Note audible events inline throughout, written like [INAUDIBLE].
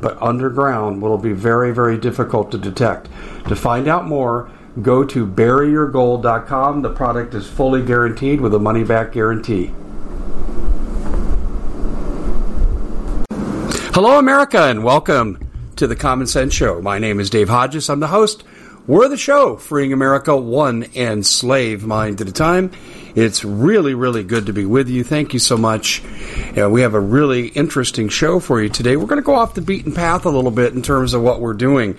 but underground will be very, very difficult to detect. To find out more, go to buryyourgold.com. The product is fully guaranteed with a money back guarantee. Hello, America, and welcome to the Common Sense Show. My name is Dave Hodges. I'm the host. We're the show, freeing America one enslaved mind at a time. It's really, really good to be with you. Thank you so much. Uh, we have a really interesting show for you today. We're going to go off the beaten path a little bit in terms of what we're doing,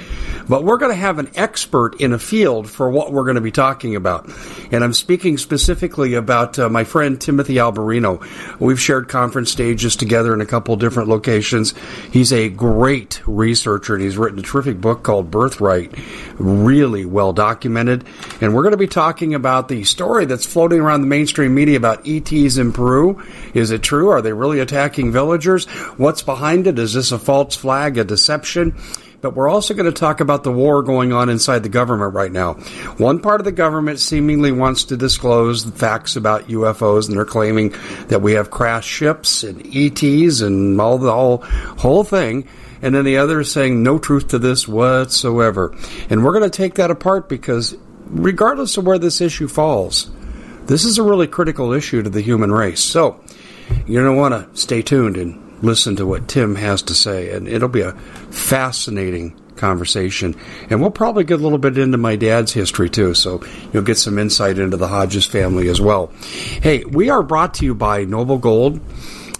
but we're going to have an expert in a field for what we're going to be talking about. And I'm speaking specifically about uh, my friend Timothy Alberino. We've shared conference stages together in a couple different locations. He's a great researcher and he's written a terrific book called Birthright, really well documented. And we're going to be talking about the story that's floating around the mainstream media about ETs in Peru. Is it true? Are they really attacking villagers? What's behind it? Is this a false flag, a deception? But we're also going to talk about the war going on inside the government right now. One part of the government seemingly wants to disclose the facts about UFOs, and they're claiming that we have crashed ships and ETs and all the whole thing. And then the other is saying no truth to this whatsoever. And we're going to take that apart because regardless of where this issue falls, this is a really critical issue to the human race. So, you're going to want to stay tuned and listen to what Tim has to say, and it'll be a fascinating conversation. And we'll probably get a little bit into my dad's history too, so you'll get some insight into the Hodges family as well. Hey, we are brought to you by Noble Gold.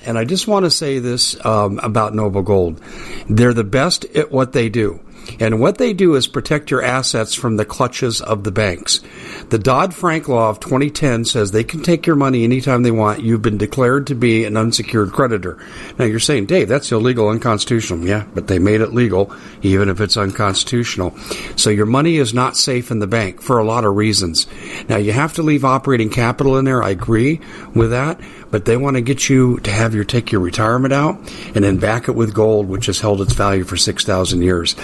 And I just want to say this um, about Noble Gold. They're the best at what they do. And what they do is protect your assets from the clutches of the banks. The Dodd Frank law of 2010 says they can take your money anytime they want. You've been declared to be an unsecured creditor. Now you're saying, Dave, that's illegal, unconstitutional. Yeah, but they made it legal, even if it's unconstitutional. So your money is not safe in the bank for a lot of reasons. Now you have to leave operating capital in there. I agree with that but they want to get you to have your take your retirement out and then back it with gold, which has held its value for 6,000 years.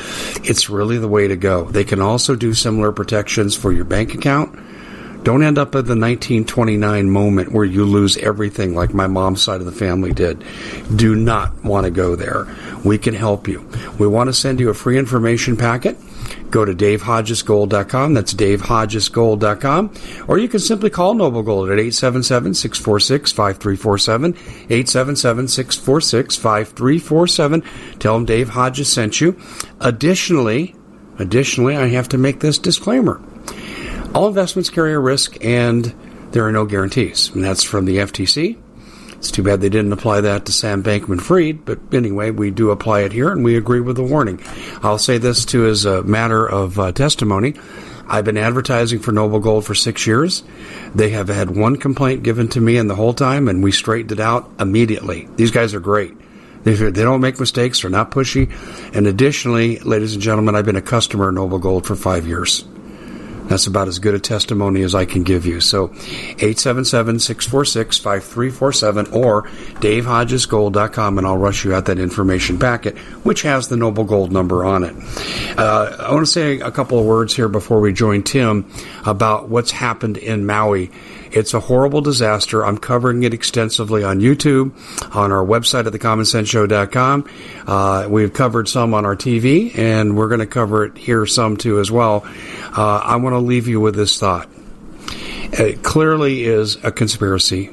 It's really the way to go. They can also do similar protections for your bank account. Don't end up at the 1929 moment where you lose everything like my mom's side of the family did. Do not want to go there. We can help you. We want to send you a free information packet Go to davehodgesgold.com. That's davehodgesgold.com. Or you can simply call Noble Gold at 877-646-5347. 877-646-5347. Tell them Dave Hodges sent you. Additionally, additionally, I have to make this disclaimer. All investments carry a risk and there are no guarantees. And that's from the FTC. It's too bad they didn't apply that to Sam Bankman Fried, but anyway, we do apply it here and we agree with the warning. I'll say this too as a matter of uh, testimony. I've been advertising for Noble Gold for six years. They have had one complaint given to me in the whole time, and we straightened it out immediately. These guys are great. They, they don't make mistakes. They're not pushy. And additionally, ladies and gentlemen, I've been a customer of Noble Gold for five years. That's about as good a testimony as I can give you. So 877-646-5347 or davehodgesgold.com and I'll rush you out that information packet, which has the Noble Gold number on it. Uh, I want to say a couple of words here before we join Tim about what's happened in Maui it's a horrible disaster. I'm covering it extensively on YouTube, on our website at thecommonsenseshow.com. Uh, we've covered some on our TV, and we're going to cover it here some too as well. Uh, I want to leave you with this thought. It clearly is a conspiracy.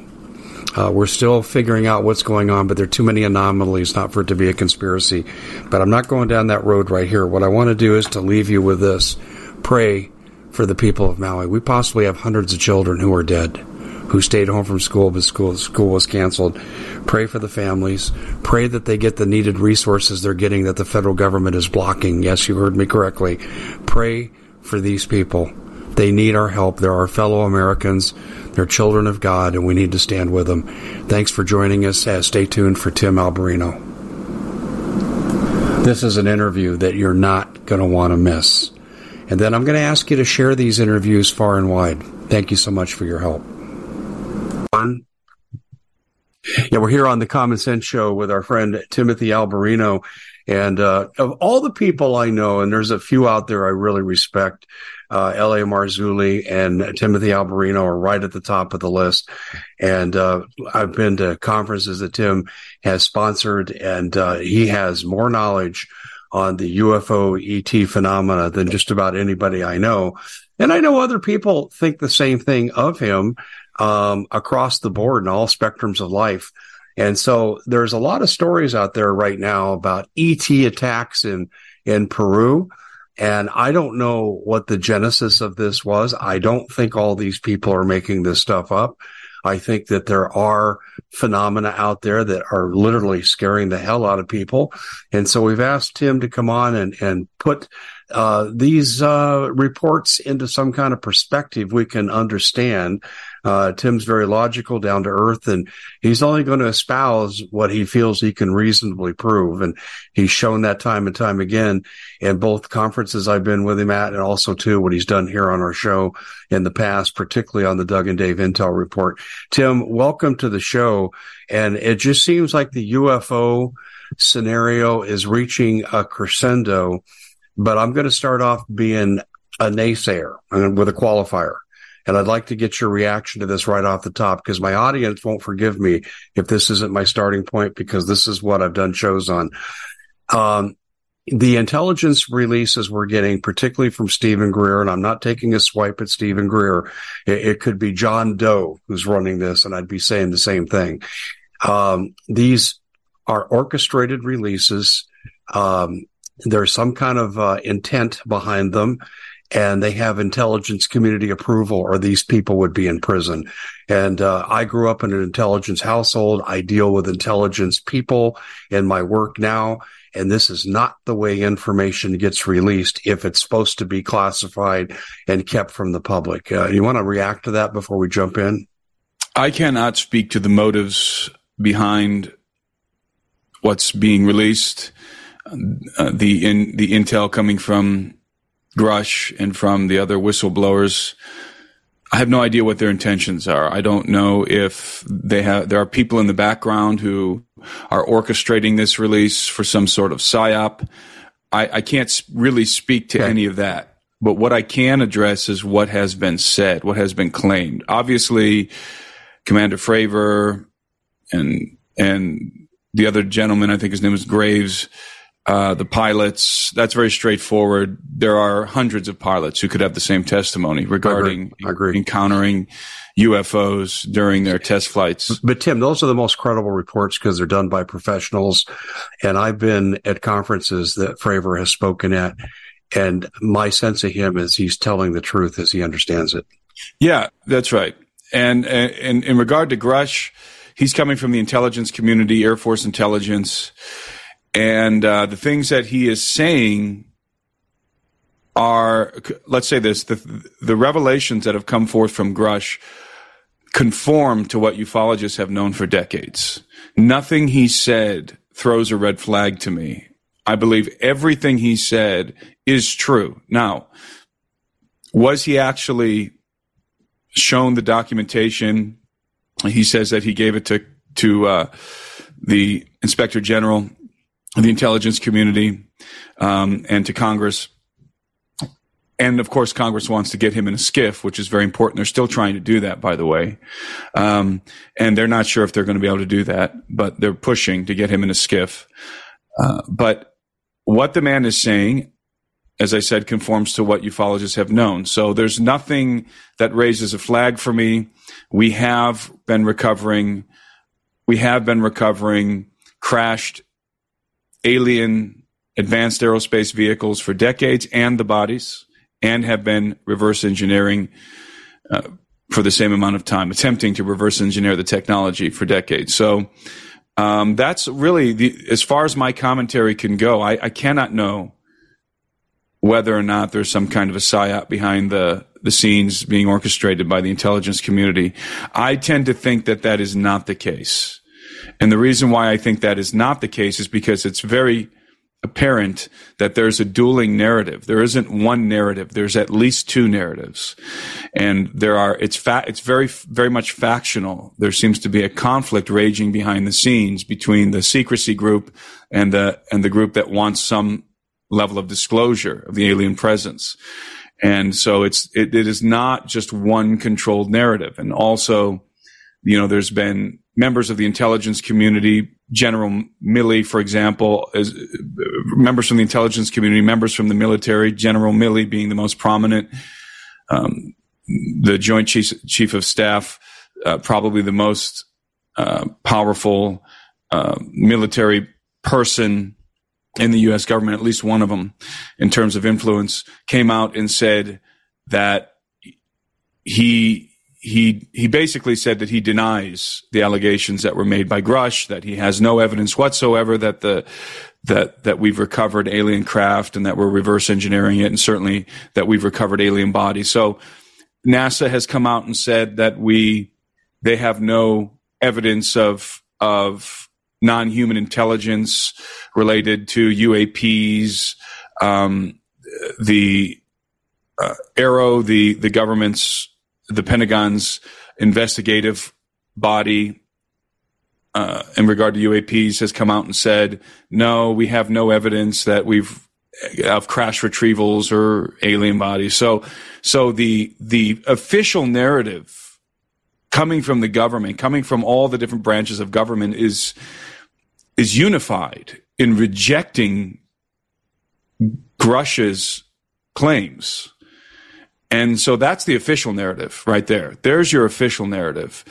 Uh, we're still figuring out what's going on, but there are too many anomalies not for it to be a conspiracy. But I'm not going down that road right here. What I want to do is to leave you with this. Pray for the people of Maui. We possibly have hundreds of children who are dead, who stayed home from school, but school school was canceled. Pray for the families. Pray that they get the needed resources they're getting that the federal government is blocking. Yes, you heard me correctly. Pray for these people. They need our help. They're our fellow Americans. They're children of God, and we need to stand with them. Thanks for joining us. Uh, stay tuned for Tim Alberino. This is an interview that you're not going to want to miss. And then I'm going to ask you to share these interviews far and wide. Thank you so much for your help. Yeah, we're here on the Common Sense Show with our friend Timothy Alberino. And uh, of all the people I know, and there's a few out there I really respect, uh, L.A. Marzulli and Timothy Alberino are right at the top of the list. And uh, I've been to conferences that Tim has sponsored, and uh, he has more knowledge on the UFO ET phenomena than just about anybody I know. And I know other people think the same thing of him um, across the board in all spectrums of life. And so there's a lot of stories out there right now about ET attacks in, in Peru. And I don't know what the genesis of this was. I don't think all these people are making this stuff up. I think that there are phenomena out there that are literally scaring the hell out of people. And so we've asked him to come on and, and put uh, these uh, reports into some kind of perspective we can understand. Uh, Tim's very logical, down to earth, and he's only going to espouse what he feels he can reasonably prove. And he's shown that time and time again in both conferences I've been with him at, and also too what he's done here on our show in the past, particularly on the Doug and Dave Intel Report. Tim, welcome to the show. And it just seems like the UFO scenario is reaching a crescendo but I'm going to start off being a naysayer with a qualifier. And I'd like to get your reaction to this right off the top because my audience won't forgive me if this isn't my starting point because this is what I've done shows on. Um, the intelligence releases we're getting, particularly from Steven Greer, and I'm not taking a swipe at Steven Greer. It, it could be John Doe who's running this, and I'd be saying the same thing. Um, these are orchestrated releases. Um, there's some kind of uh, intent behind them and they have intelligence community approval or these people would be in prison. And uh, I grew up in an intelligence household. I deal with intelligence people in my work now. And this is not the way information gets released if it's supposed to be classified and kept from the public. Uh, you want to react to that before we jump in? I cannot speak to the motives behind what's being released uh, the in the intel coming from Grush and from the other whistleblowers. I have no idea what their intentions are. I don't know if they have. There are people in the background who are orchestrating this release for some sort of psyop. I, I can't really speak to okay. any of that. But what I can address is what has been said, what has been claimed. Obviously, Commander Fravor and and the other gentleman, I think his name was Graves, uh, the pilots. That's very straightforward. There are hundreds of pilots who could have the same testimony regarding I agree. I agree. encountering UFOs during their test flights. But Tim, those are the most credible reports because they're done by professionals. And I've been at conferences that Fravor has spoken at. And my sense of him is he's telling the truth as he understands it. Yeah, that's right. And, and in regard to Grush, he's coming from the intelligence community, Air Force intelligence. And uh, the things that he is saying are, let's say this, the, the revelations that have come forth from Grush conform to what ufologists have known for decades. Nothing he said throws a red flag to me. I believe everything he said is true. Now, was he actually shown the documentation? He says that he gave it to to uh, the inspector general the intelligence community um, and to Congress. And of course, Congress wants to get him in a skiff, which is very important. They're still trying to do that, by the way. Um, and they're not sure if they're going to be able to do that, but they're pushing to get him in a skiff. Uh, but what the man is saying, as I said, conforms to what ufologists have known. So there's nothing that raises a flag for me. We have been recovering. We have been recovering crashed alien advanced aerospace vehicles for decades and the bodies and have been reverse engineering uh, for the same amount of time, attempting to reverse engineer the technology for decades. So um, that's really the, as far as my commentary can go. I, I, cannot know whether or not there's some kind of a psyop behind the the scenes being orchestrated by the intelligence community. I tend to think that that is not the case. And the reason why I think that is not the case is because it's very apparent that there's a dueling narrative. There isn't one narrative. There's at least two narratives. And there are, it's fa- it's very, very much factional. There seems to be a conflict raging behind the scenes between the secrecy group and the, and the group that wants some level of disclosure of the alien presence. And so it's, it, it is not just one controlled narrative. And also, you know, there's been members of the intelligence community, General Milley, for example, as members from the intelligence community, members from the military, General Milley being the most prominent, um, the Joint Chief, Chief of Staff, uh, probably the most uh, powerful uh, military person in the U.S. government, at least one of them, in terms of influence, came out and said that he he he basically said that he denies the allegations that were made by Grush, that he has no evidence whatsoever that the that that we've recovered alien craft and that we're reverse engineering it, and certainly that we've recovered alien bodies. So NASA has come out and said that we they have no evidence of of non-human intelligence related to UAPs. Um, the uh, AARO, the the government's the Pentagon's investigative body uh, in regard to UAPs has come out and said, no, we have no evidence that we've of crash retrievals or alien bodies. So, so the the official narrative coming from the government, coming from all the different branches of government, is is unified in rejecting Grush's claims. And so that's the official narrative right there. There's your official narrative.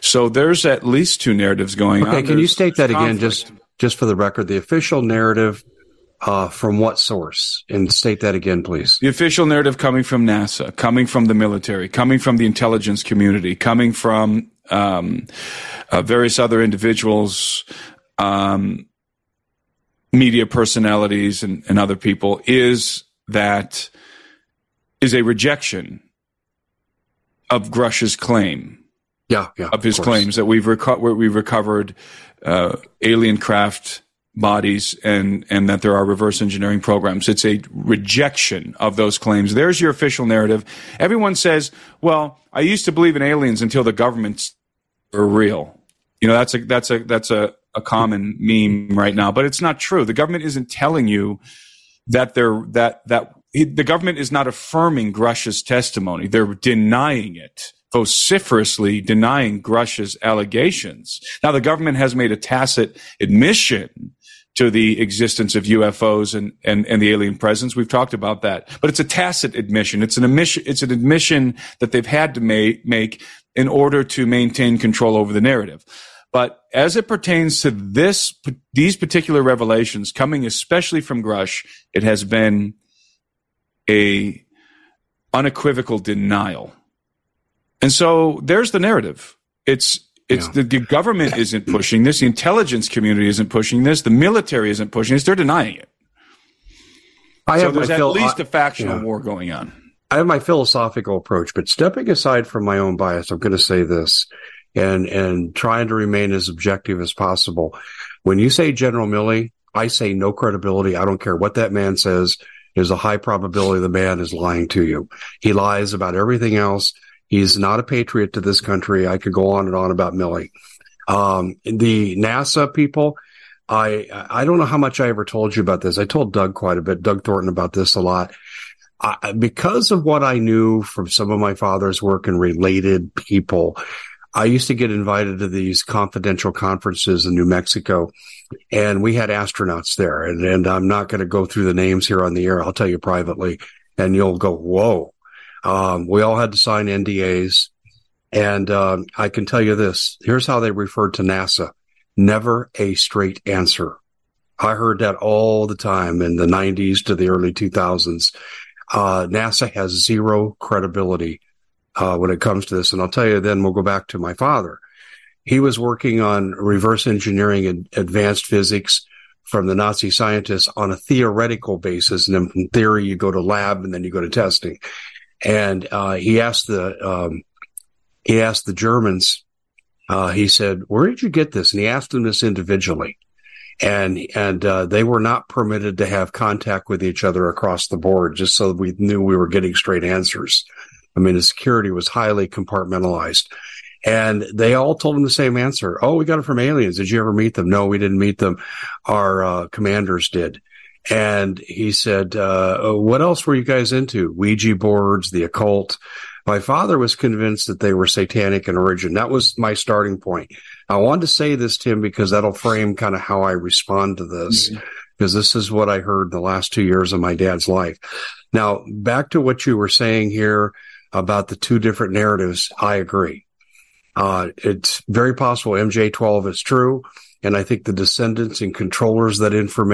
So there's at least two narratives going okay, on. Okay, can you state that conflict. again, just just for the record? The official narrative uh, from what source? And state that again, please. The official narrative coming from NASA, coming from the military, coming from the intelligence community, coming from um, uh, various other individuals, um, media personalities, and, and other people is that is a rejection of Grush's claim. Yeah, yeah, of his of claims that we've reco- we've recovered uh, alien craft bodies and and that there are reverse engineering programs. It's a rejection of those claims. There's your official narrative. Everyone says, "Well, I used to believe in aliens until the governments were real." You know, that's a that's a that's a, a common meme right now, but it's not true. The government isn't telling you that they're that that the government is not affirming Grush's testimony. They're denying it, vociferously denying Grush's allegations. Now, the government has made a tacit admission to the existence of UFOs and, and, and the alien presence. We've talked about that, but it's a tacit admission. It's an admission, it's an admission that they've had to make, make in order to maintain control over the narrative. But as it pertains to this, these particular revelations coming especially from Grush, it has been a unequivocal denial. And so there's the narrative. It's it's yeah. the, the, government isn't pushing this, the intelligence community isn't pushing this, the military isn't pushing this, they're denying it. I so there's at least a factional yeah. war going on. I have my philosophical approach, but stepping aside from my own bias, I'm going to say this and and trying to remain as objective as possible. When you say General Milley, I say no credibility. I don't care what that man says there's a high probability the man is lying to you. He lies about everything else. He's not a patriot to this country. I could go on and on about Milley. Um, the NASA people, I I don't know how much I ever told you about this. I told Doug quite a bit, Doug Thornton, about this a lot. I, because of what I knew from some of my father's work and related people, I used to get invited to these confidential conferences in New Mexico and we had astronauts there. And, and I'm not going to go through the names here on the air. I'll tell you privately and you'll go, whoa. Um, we all had to sign NDAs. And um, I can tell you this here's how they referred to NASA never a straight answer. I heard that all the time in the 90s to the early 2000s. Uh, NASA has zero credibility uh, when it comes to this. And I'll tell you, then we'll go back to my father. He was working on reverse engineering and advanced physics from the Nazi scientists on a theoretical basis. And then from theory, you go to lab and then you go to testing. And, uh, he asked the, um, he asked the Germans, uh, he said, where did you get this? And he asked them this individually. And, and, uh, they were not permitted to have contact with each other across the board just so we knew we were getting straight answers. I mean, the security was highly compartmentalized. And they all told him the same answer. Oh, we got it from aliens. Did you ever meet them? No, we didn't meet them. Our uh, commanders did. And he said, uh, what else were you guys into? Ouija boards, the occult. My father was convinced that they were satanic in origin. That was my starting point. I wanted to say this, Tim, because that'll frame kind of how I respond to this, mm-hmm. because this is what I heard the last two years of my dad's life. Now, back to what you were saying here about the two different narratives. I agree. Uh, it's very possible MJ12 is true. And I think the descendants and controllers that information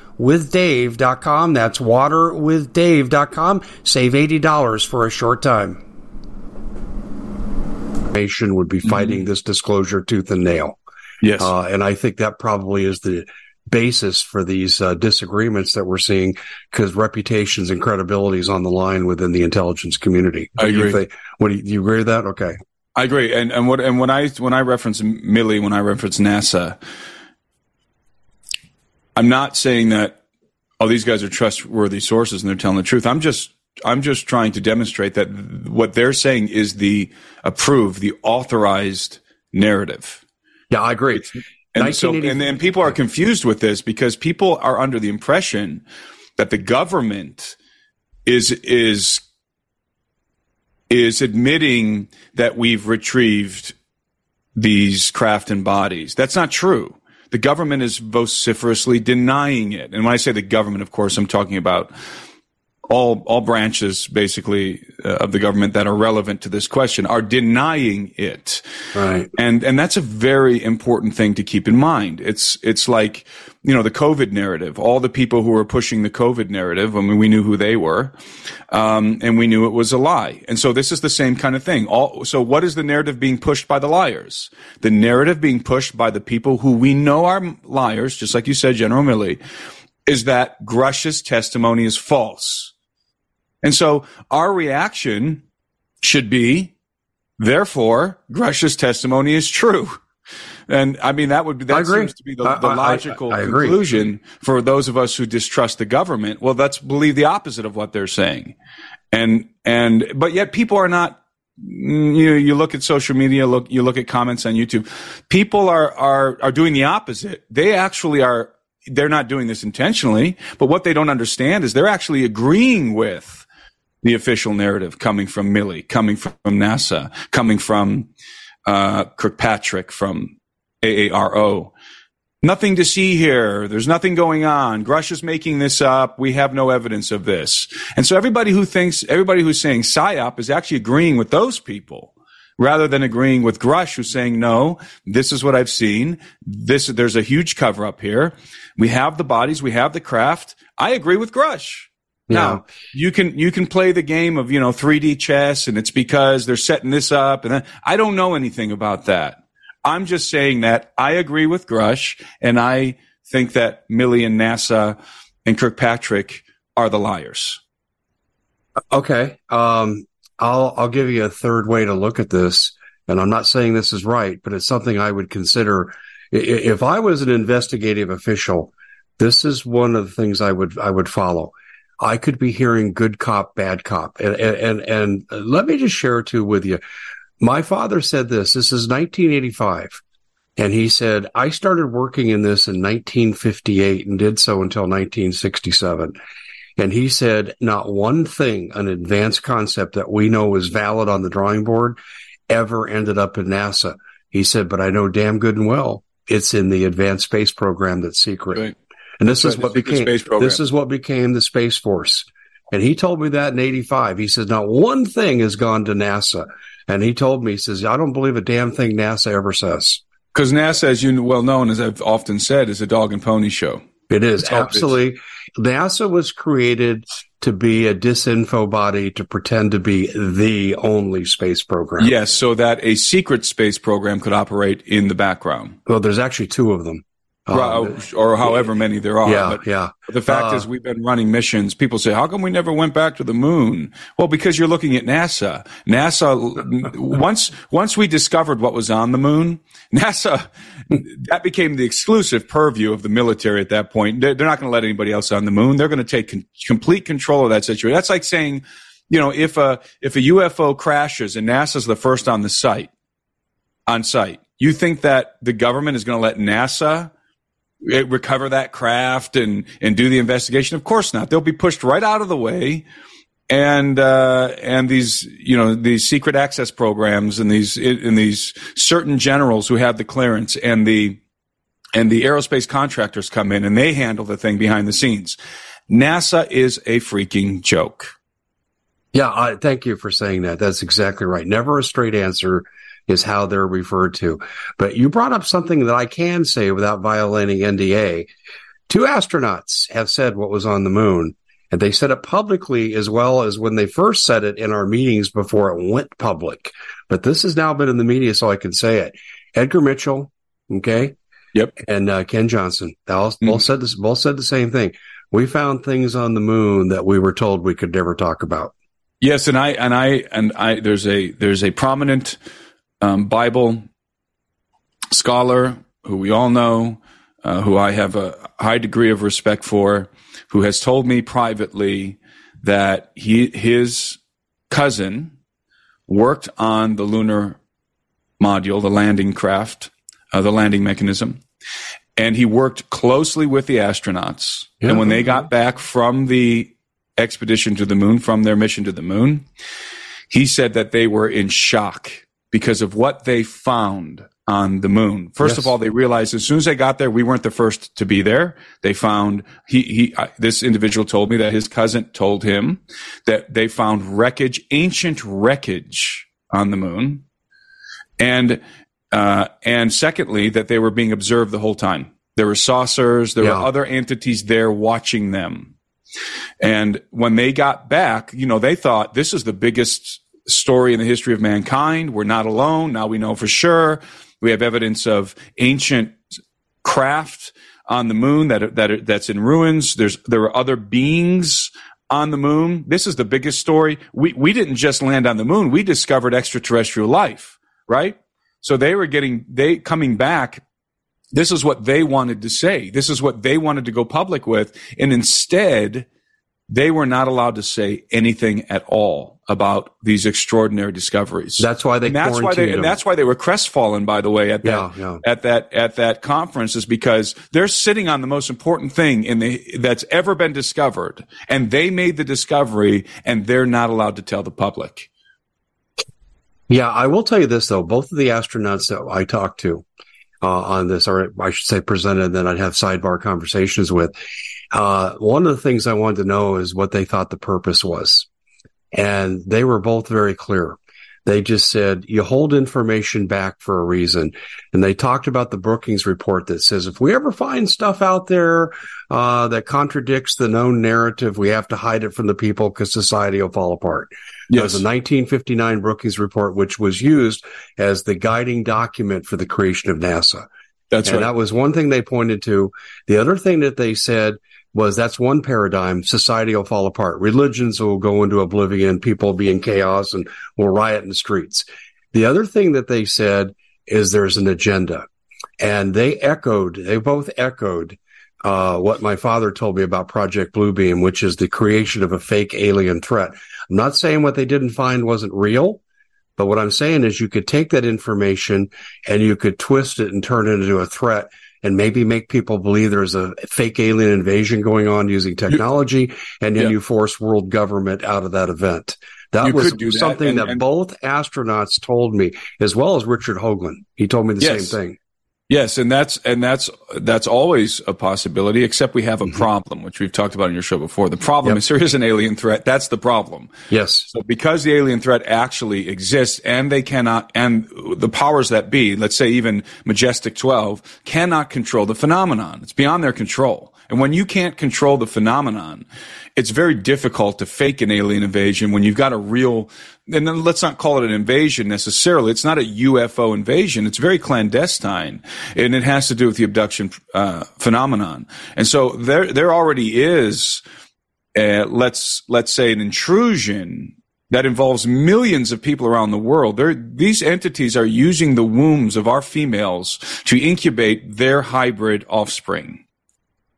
waterwithdave.com. That's waterwithdave.com. Save $80 for a short time. Nation would be mm-hmm. fighting mm-hmm. this disclosure tooth and nail. Yes. Uh, and I think that probably is the basis for these uh, disagreements that we're seeing because reputations and credibility is on the line within the intelligence community. I agree. You what do you, do you agree with that? Okay. I agree. And, and what, and when I, when I reference Milley, when I reference NASA, I'm not saying that oh these guys are trustworthy sources and they're telling the truth. I'm just I'm just trying to demonstrate that what they're saying is the approved, the authorized narrative. Yeah, I agree. And so, and then people are confused with this because people are under the impression that the government is is is admitting that we've retrieved these craft and bodies. That's not true the government is vociferously denying it. And when I say the government, of course, I'm talking about all all branches basically uh, of the government that are relevant to this question are denying it. Right. And and that's a very important thing to keep in mind. It's it's like you know the COVID narrative. All the people who were pushing the COVID narrative. I mean, we knew who they were, um, and we knew it was a lie. And so this is the same kind of thing. All so what is the narrative being pushed by the liars? The narrative being pushed by the people who we know are liars, just like you said, General Milley, is that Grush's testimony is false. And so our reaction should be, therefore, Grush's testimony is true. And I mean, that would be, that seems to be the, the logical I, I, I conclusion for those of us who distrust the government. Well, let's believe the opposite of what they're saying. And, and, but yet people are not, you know, you look at social media, look, you look at comments on YouTube. People are, are, are doing the opposite. They actually are, they're not doing this intentionally, but what they don't understand is they're actually agreeing with the official narrative coming from Milley, coming from NASA, coming from uh, Kirkpatrick, from AARO. Nothing to see here. There's nothing going on. Grush is making this up. We have no evidence of this. And so everybody who thinks, everybody who's saying PSYOP is actually agreeing with those people rather than agreeing with Grush who's saying, no, this is what I've seen. This, there's a huge cover up here. We have the bodies. We have the craft. I agree with Grush. Yeah. Now you can you can play the game of you know 3D chess, and it's because they're setting this up, and then, I don't know anything about that. I'm just saying that I agree with Grush, and I think that Milley and NASA and Kirkpatrick are the liars. Okay, um, I'll I'll give you a third way to look at this, and I'm not saying this is right, but it's something I would consider. If I was an investigative official, this is one of the things I would I would follow. I could be hearing good cop, bad cop. And, and, and let me just share two with you. My father said this, this is 1985. And he said, I started working in this in 1958 and did so until 1967. And he said, not one thing, an advanced concept that we know is valid on the drawing board ever ended up in NASA. He said, but I know damn good and well it's in the advanced space program that's secret. Right. And this is what became this is what became the Space Force. And he told me that in 85. He says, not one thing has gone to NASA. And he told me, he says, I don't believe a damn thing NASA ever says. Because NASA, as you well known, as I've often said, is a dog and pony show. It is absolutely. NASA was created to be a disinfo body to pretend to be the only space program. Yes, so that a secret space program could operate in the background. Well, there's actually two of them. Um, or however many there are. Yeah, but yeah. The fact uh, is, we've been running missions. People say, "How come we never went back to the moon?" Well, because you're looking at NASA. NASA [LAUGHS] once once we discovered what was on the moon, [LAUGHS] NASA that became the exclusive purview of the military at that point. They're, they're not going to let anybody else on the moon. They're going to take con- complete control of that situation. That's like saying, you know, if a if a UFO crashes and NASA's the first on the site, on site, you think that the government is going to let NASA recover that craft and and do the investigation? Of course not. They'll be pushed right out of the way. And uh, and these you know these secret access programs and these and these certain generals who have the clearance and the and the aerospace contractors come in and they handle the thing behind the scenes. NASA is a freaking joke. Yeah, I, thank you for saying that. That's exactly right. Never a straight answer is how they're referred to. But you brought up something that I can say without violating NDA. Two astronauts have said what was on the moon, and they said it publicly as well as when they first said it in our meetings before it went public. But this has now been in the media, so I can say it. Edgar Mitchell, okay, yep, and uh, Ken Johnson. They all, mm-hmm. both said this. Both said the same thing. We found things on the moon that we were told we could never talk about. Yes, and I and I and I. There's a there's a prominent um, Bible scholar who we all know, uh, who I have a high degree of respect for, who has told me privately that he his cousin worked on the lunar module, the landing craft, uh, the landing mechanism, and he worked closely with the astronauts. Yeah. And when they got back from the expedition to the moon, from their mission to the moon, he said that they were in shock because of what they found on the moon. First yes. of all, they realized as soon as they got there, we weren't the first to be there. They found he he uh, this individual told me that his cousin told him that they found wreckage, ancient wreckage on the moon, and uh, and secondly that they were being observed the whole time. There were saucers, there yeah. were other entities there watching them. And when they got back, you know, they thought this is the biggest story in the history of mankind. We're not alone. Now we know for sure. We have evidence of ancient craft on the moon that that that's in ruins. There's there are other beings on the moon. This is the biggest story. We we didn't just land on the moon. We discovered extraterrestrial life, right? So they were getting they coming back this is what they wanted to say. This is what they wanted to go public with. And instead, they were not allowed to say anything at all about these extraordinary discoveries. That's why they and that's why they and that's why they were crestfallen by the way at that yeah, yeah. at that at that conference is because they're sitting on the most important thing in the that's ever been discovered and they made the discovery and they're not allowed to tell the public. Yeah, I will tell you this though, both of the astronauts that I talked to uh, on this, or I should say presented, then I'd have sidebar conversations with. Uh, one of the things I wanted to know is what they thought the purpose was. And they were both very clear. They just said, you hold information back for a reason. And they talked about the Brookings report that says if we ever find stuff out there, uh, that contradicts the known narrative, we have to hide it from the people because society will fall apart. Yes. was a 1959 Brookings report, which was used as the guiding document for the creation of NASA. That's and right. That was one thing they pointed to. The other thing that they said was that's one paradigm. Society will fall apart. Religions will go into oblivion. People will be in chaos and will riot in the streets. The other thing that they said is there's an agenda. And they echoed, they both echoed uh, what my father told me about Project Bluebeam, which is the creation of a fake alien threat. I'm not saying what they didn't find wasn't real, but what I'm saying is you could take that information and you could twist it and turn it into a threat and maybe make people believe there's a fake alien invasion going on using technology, and then yeah. you force world government out of that event. That you was that. something and, that and, both astronauts told me, as well as Richard Hoagland. He told me the yes. same thing. Yes, and that's and that's that's always a possibility. Except we have a mm-hmm. problem, which we've talked about in your show before. The problem yep. is there is an alien threat. That's the problem. Yes. So because the alien threat actually exists, and they cannot, and the powers that be, let's say even Majestic Twelve, cannot control the phenomenon. It's beyond their control. And when you can't control the phenomenon, it's very difficult to fake an alien invasion when you've got a real, and then let's not call it an invasion necessarily. It's not a UFO invasion. It's very clandestine and it has to do with the abduction uh, phenomenon. And so there, there already is, uh, let's, let's say an intrusion that involves millions of people around the world. They're, these entities are using the wombs of our females to incubate their hybrid offspring.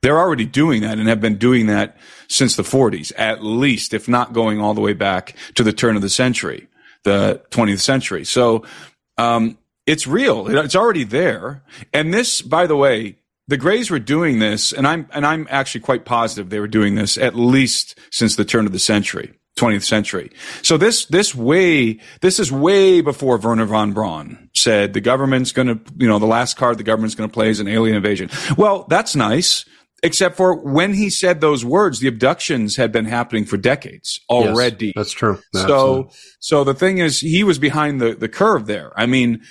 They're already doing that and have been doing that since the 40s, at least, if not going all the way back to the turn of the century, the 20th century. So, um, it's real. It's already there. And this, by the way, the Greys were doing this, and I'm and I'm actually quite positive they were doing this at least since the turn of the century, 20th century. So this this way this is way before Wernher von Braun said the government's going to you know the last card the government's going to play is an alien invasion. Well, that's nice except for when he said those words, the abductions had been happening for decades already. Yes, that's true. So, so the thing is, he was behind the, the curve there. I mean,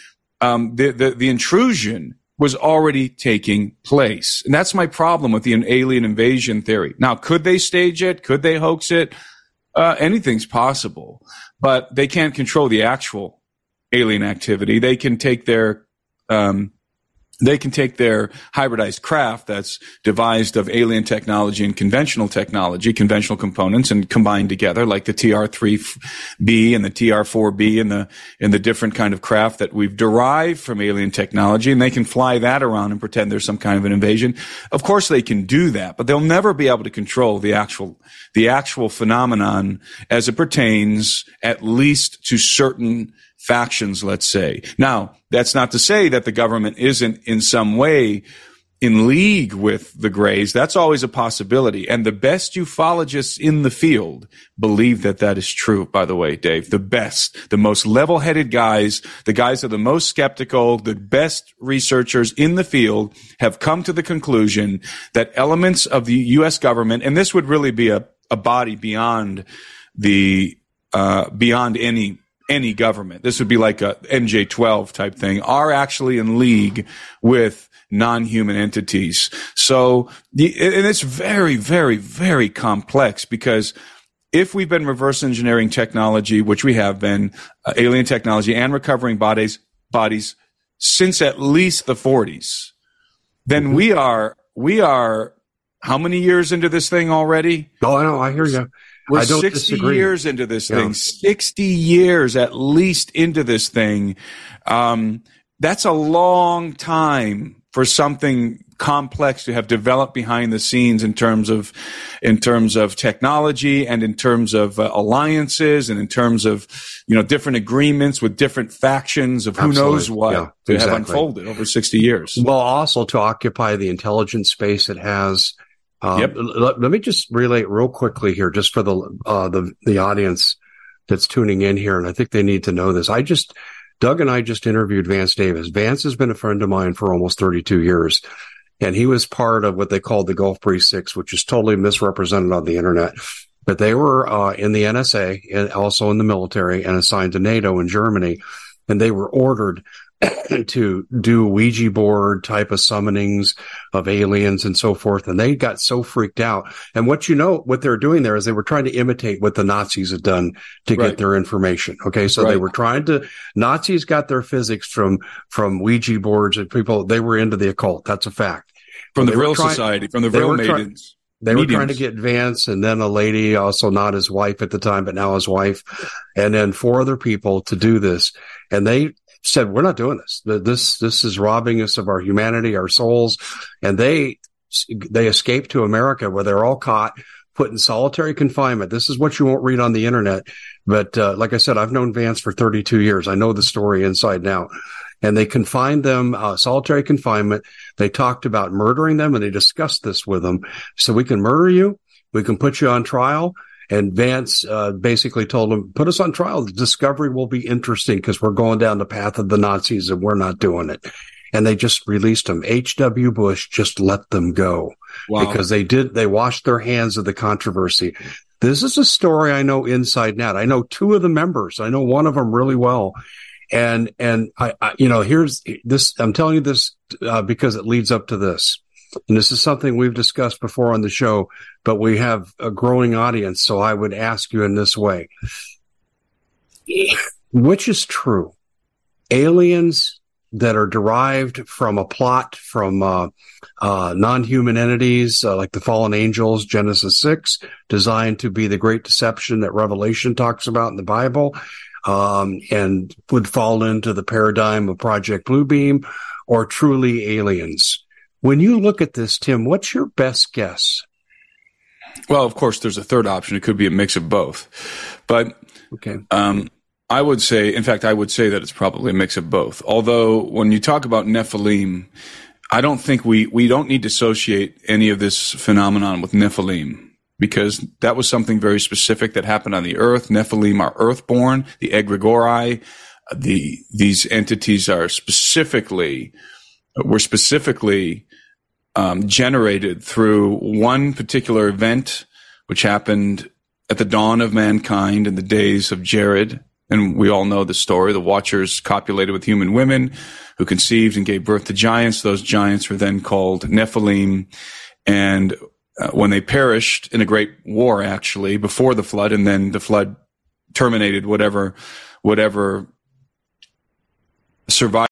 um, the, the, the intrusion was already taking place. And that's my problem with the alien invasion theory. Now, could they stage it? Could they hoax it? Uh, anything's possible, but they can't control the actual alien activity. They can take their, um, they can take their hybridized craft that's devised of alien technology and conventional technology, conventional components, and combine together like the TR-3B and the TR-4B and the and the different kind of craft that we've derived from alien technology, and they can fly that around and pretend there's some kind of an invasion. Of course, they can do that, but they'll never be able to control the actual the actual phenomenon as it pertains, at least to certain factions, let's say. Now, that's not to say that the government isn't in some way in league with the Greys, that's always a possibility. And the best ufologists in the field believe that that is true, by the way, Dave. The best, the most level headed guys, the guys that are the most skeptical, the best researchers in the field have come to the conclusion that elements of the U.S. government, and this would really be a, a body beyond the, uh, beyond any any government. This would be like a MJ12 type thing, are actually in league with non-human entities. So, and it's very, very, very complex because if we've been reverse engineering technology, which we have been, uh, alien technology and recovering bodies, bodies since at least the 40s, then mm-hmm. we are, we are how many years into this thing already? Oh, I know. I hear you. We're 60 disagree. years into this yeah. thing, 60 years at least into this thing. Um, that's a long time for something complex to have developed behind the scenes in terms of in terms of technology and in terms of uh, alliances and in terms of you know different agreements with different factions of who Absolutely. knows what yeah, to exactly. have unfolded over 60 years well also to occupy the intelligence space it has um, yep. let, let, me just relate real quickly here just for the uh, the the audience that's tuning in here and I think they need to know this I just Doug and I just interviewed Vance Davis. Vance has been a friend of mine for almost 32 years. And he was part of what they called the Gulf Breeze Six, which is totally misrepresented on the internet. But they were uh, in the NSA and also in the military and assigned to NATO in Germany. And they were ordered [COUGHS] to do Ouija board type of summonings of aliens and so forth. And they got so freaked out. And what you know, what they're doing there is they were trying to imitate what the Nazis had done to right. get their information. Okay. So right. they were trying to, Nazis got their physics from, from Ouija boards and people, they were into the occult. That's a fact. From the Vril Society, from the Vril Maidens. They Mediums. were trying to get Vance and then a lady, also not his wife at the time, but now his wife, and then four other people to do this. And they said, we're not doing this. This, this is robbing us of our humanity, our souls. And they, they escaped to America where they're all caught, put in solitary confinement. This is what you won't read on the internet. But, uh, like I said, I've known Vance for 32 years. I know the story inside now. And they confined them, uh, solitary confinement. They talked about murdering them and they discussed this with them. So we can murder you. We can put you on trial and Vance uh, basically told him, put us on trial. The discovery will be interesting because we're going down the path of the Nazis and we're not doing it. And they just released him. H.W. Bush just let them go wow. because they did, they washed their hands of the controversy. This is a story I know inside and out. I know two of the members. I know one of them really well. And, and I, I you know, here's this, I'm telling you this uh, because it leads up to this. And this is something we've discussed before on the show, but we have a growing audience. So I would ask you in this way. Which is true? Aliens that are derived from a plot from uh, uh, non-human entities uh, like the fallen angels, Genesis six, designed to be the great deception that Revelation talks about in the Bible, um, and would fall into the paradigm of Project Bluebeam, or truly aliens. When you look at this, Tim, what's your best guess? Well, of course, there's a third option. It could be a mix of both. But okay. Um, I would say, in fact, I would say that it's probably a mix of both. Although when you talk about Nephilim, I don't think we, we don't need to associate any of this phenomenon with Nephilim because that was something very specific that happened on the earth. Nephilim are earthborn, the egregori, the, these entities are specifically, were specifically um, generated through one particular event, which happened at the dawn of mankind in the days of Jared. And we all know the story. The Watchers copulated with human women who conceived and gave birth to giants. Those giants were then called Nephilim. And uh, when they perished in a great war, actually, before the flood, and then the flood terminated whatever, whatever survived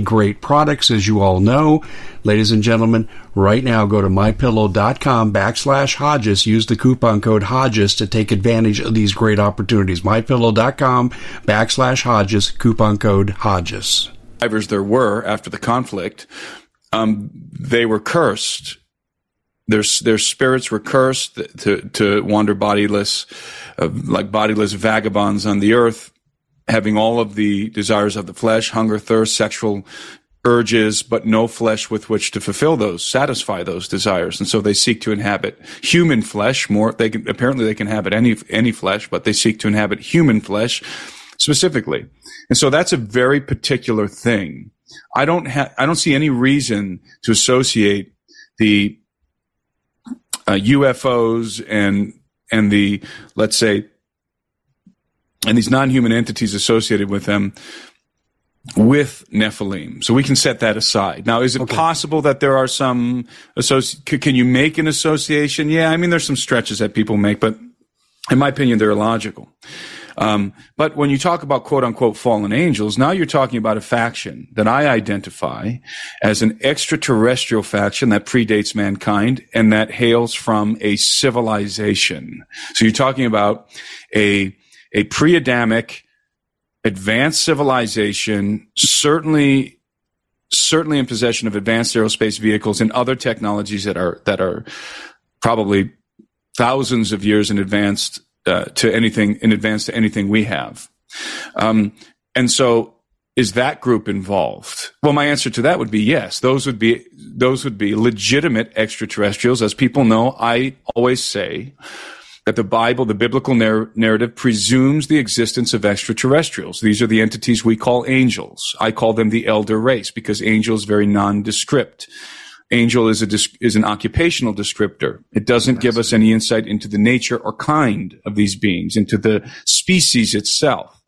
great products, as you all know. Ladies and gentlemen, right now go to mypillow.com backslash Hodges. Use the coupon code Hodges to take advantage of these great opportunities. Mypillow.com backslash Hodges, coupon code Hodges. there were after the conflict, um, they were cursed. Their, their spirits were cursed to, to wander bodiless, uh, like bodiless vagabonds on the earth, having all of the desires of the flesh, hunger, thirst, sexual urges, but no flesh with which to fulfill those, satisfy those desires. And so they seek to inhabit human flesh more. They can, apparently they can inhabit any, any flesh, but they seek to inhabit human flesh specifically. And so that's a very particular thing. I don't have, I don't see any reason to associate the uh, UFOs and, and the, let's say, and these non-human entities associated with them with Nephilim. So we can set that aside. Now, is it okay. possible that there are some associ- can you make an association? Yeah, I mean, there's some stretches that people make, but in my opinion, they're illogical. Um, but when you talk about quote unquote fallen angels, now you're talking about a faction that I identify as an extraterrestrial faction that predates mankind and that hails from a civilization. So you're talking about a, a pre-Adamic, advanced civilization, certainly certainly in possession of advanced aerospace vehicles and other technologies that are that are probably thousands of years in advance uh, to anything in advance to anything we have. Um, and so is that group involved? Well, my answer to that would be yes. Those would be those would be legitimate extraterrestrials. As people know, I always say that the Bible, the biblical narr- narrative presumes the existence of extraterrestrials. These are the entities we call angels. I call them the elder race because angel is very nondescript. Angel is a is an occupational descriptor. It doesn't give us any insight into the nature or kind of these beings, into the species itself.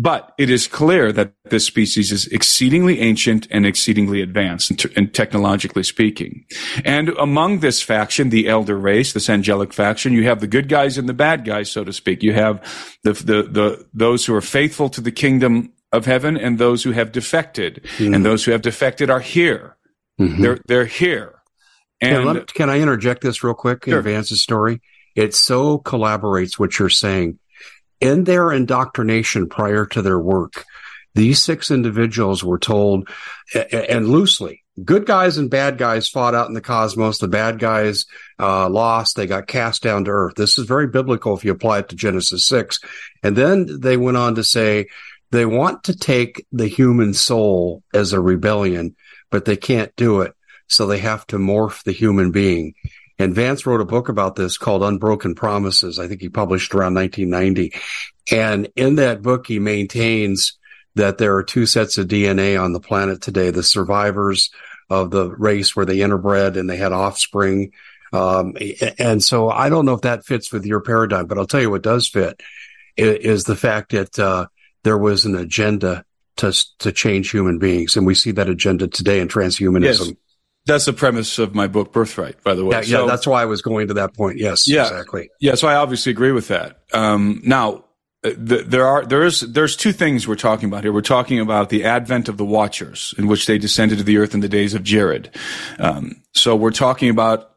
But it is clear that this species is exceedingly ancient and exceedingly advanced, and technologically speaking. And among this faction, the elder race, this angelic faction, you have the good guys and the bad guys, so to speak. You have the the, the those who are faithful to the kingdom of heaven and those who have defected. Mm-hmm. And those who have defected are here. Mm-hmm. They're they're here. And can, can, I interject this real quick in sure. Vance's story? It so collaborates what you're saying in their indoctrination prior to their work, these six individuals were told, and loosely, good guys and bad guys fought out in the cosmos. The bad guys uh, lost. They got cast down to earth. This is very biblical if you apply it to Genesis 6. And then they went on to say they want to take the human soul as a rebellion, but they can't do it. So they have to morph the human being. And Vance wrote a book about this called Unbroken Promises. I think he published around 1990. And in that book, he maintains that there are two sets of DNA on the planet today, the survivors of the race where they interbred and they had offspring. Um, and so I don't know if that fits with your paradigm, but I'll tell you what does fit is, the fact that, uh, there was an agenda to, to change human beings. And we see that agenda today in transhumanism. Yes. That's the premise of my book, Birthright, by the way. Yeah, so, yeah, that's why I was going to that point. Yes, yeah, exactly. Yeah, so I obviously agree with that. Um, now, uh, the, there are there is there's two things we're talking about here. We're talking about the advent of the Watchers, in which they descended to the earth in the days of Jared. Um, so we're talking about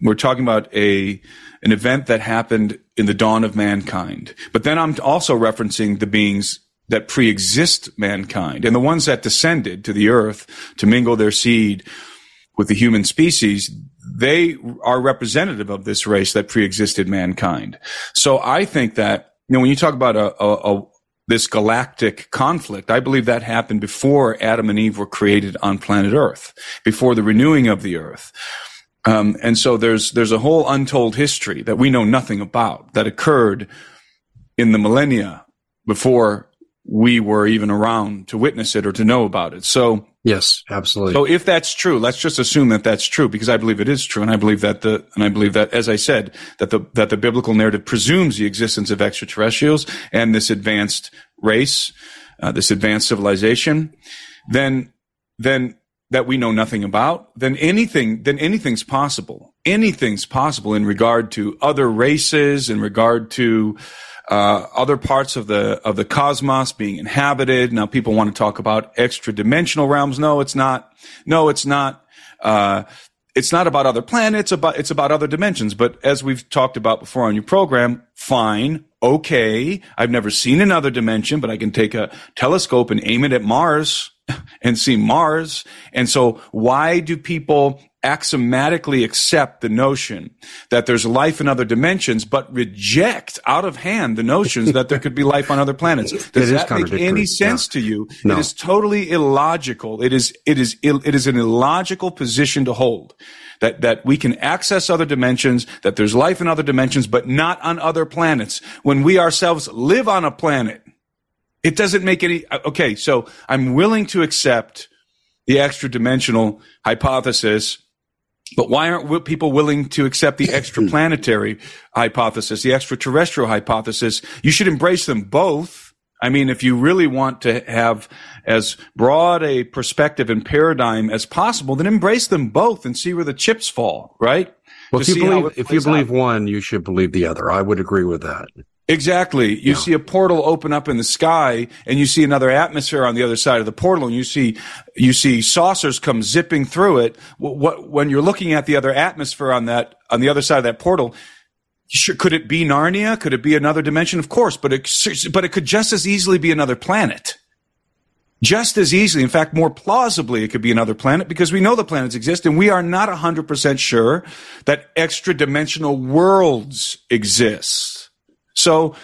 we're talking about a an event that happened in the dawn of mankind. But then I'm also referencing the beings that pre-exist mankind and the ones that descended to the earth to mingle their seed with the human species, they are representative of this race that pre-existed mankind. So I think that, you know, when you talk about a, a, a this galactic conflict. I believe that happened before Adam and Eve were created on planet Earth, before the renewing of the Earth. Um, and so there's there's a whole untold history that we know nothing about that occurred in the millennia before we were even around to witness it or to know about it. So yes, absolutely. So if that's true, let's just assume that that's true because I believe it is true, and I believe that the and I believe that as I said that the that the biblical narrative presumes the existence of extraterrestrials and this advanced race, uh, this advanced civilization, then then that we know nothing about, then anything then anything's possible. Anything's possible in regard to other races, in regard to uh, other parts of the of the cosmos being inhabited. Now people want to talk about extra dimensional realms. No, it's not. No, it's not. Uh, it's not about other planets. It's about it's about other dimensions. But as we've talked about before on your program, fine. okay, I've never seen another dimension, but I can take a telescope and aim it at Mars and see Mars. And so why do people axiomatically accept the notion that there's life in other dimensions, but reject out of hand the notions that there could be life on other planets. Does that make any sense yeah. to you? No. It is totally illogical. It is, it is, it is an illogical position to hold. That, that we can access other dimensions, that there's life in other dimensions, but not on other planets. When we ourselves live on a planet, it doesn't make any, uh, okay, so I'm willing to accept the extra dimensional hypothesis but why aren't people willing to accept the extraplanetary [CLEARS THROAT] hypothesis, the extraterrestrial hypothesis? You should embrace them both. I mean, if you really want to have as broad a perspective and paradigm as possible, then embrace them both and see where the chips fall, right? Well, if you believe, if you believe out. one, you should believe the other. I would agree with that. Exactly. You yeah. see a portal open up in the sky and you see another atmosphere on the other side of the portal and you see, you see saucers come zipping through it. What, when you're looking at the other atmosphere on that, on the other side of that portal, sure, could it be Narnia? Could it be another dimension? Of course, but it, but it could just as easily be another planet. Just as easily, in fact, more plausibly, it could be another planet because we know the planets exist and we are not 100% sure that extra dimensional worlds exist. So,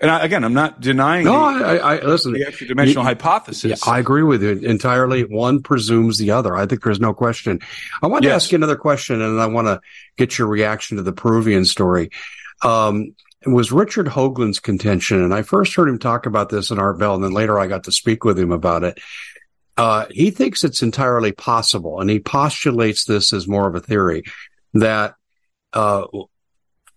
and I, again, I'm not denying. No, the, I, I, listen. The extra dimensional hypothesis. Yeah, I agree with you entirely. One presumes the other. I think there's no question. I want yes. to ask you another question, and I want to get your reaction to the Peruvian story. Um, it was Richard Hoagland's contention, and I first heard him talk about this in Art Bell, and then later I got to speak with him about it. Uh, he thinks it's entirely possible, and he postulates this as more of a theory that uh,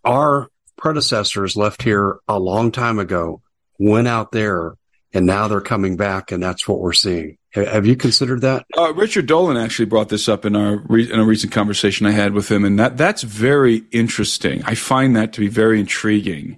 our predecessors left here a long time ago, went out there, and now they're coming back, and that's what we're seeing. Have you considered that? Uh, Richard Dolan actually brought this up in our re- in a recent conversation I had with him, and that that's very interesting. I find that to be very intriguing.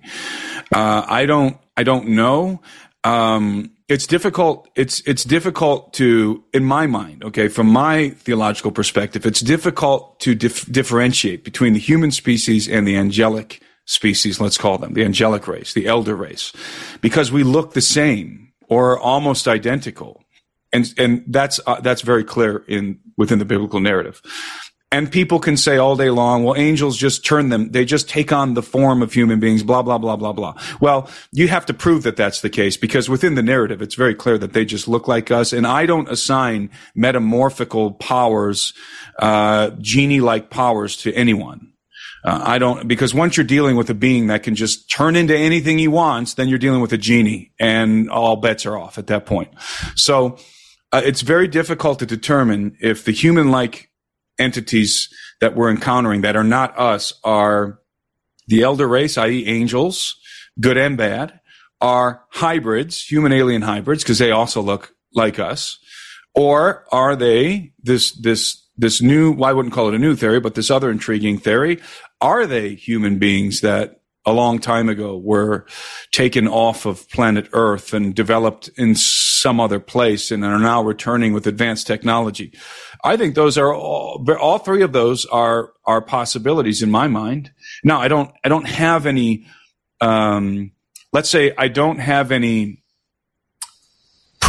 Uh, I don't I don't know. Um, it's difficult. It's it's difficult to, in my mind, okay, from my theological perspective, it's difficult to dif- differentiate between the human species and the angelic species, let's call them, the angelic race, the elder race, because we look the same or almost identical. And, and that's, uh, that's very clear in, within the biblical narrative. And people can say all day long, well, angels just turn them, they just take on the form of human beings, blah, blah, blah, blah, blah. Well, you have to prove that that's the case because within the narrative, it's very clear that they just look like us. And I don't assign metamorphical powers, uh, genie-like powers to anyone. Uh, I don't, because once you're dealing with a being that can just turn into anything he wants, then you're dealing with a genie and all bets are off at that point. So, uh, it's very difficult to determine if the human-like entities that we're encountering that are not us are the elder race, i.e. angels, good and bad, are hybrids, human alien hybrids, because they also look like us, or are they this, this, this new, well, I wouldn't call it a new theory, but this other intriguing theory are they human beings that a long time ago were taken off of planet Earth and developed in some other place and are now returning with advanced technology? I think those are all, all three of those are, are possibilities in my mind. Now, I don't, I don't have any, um, let's say I don't have any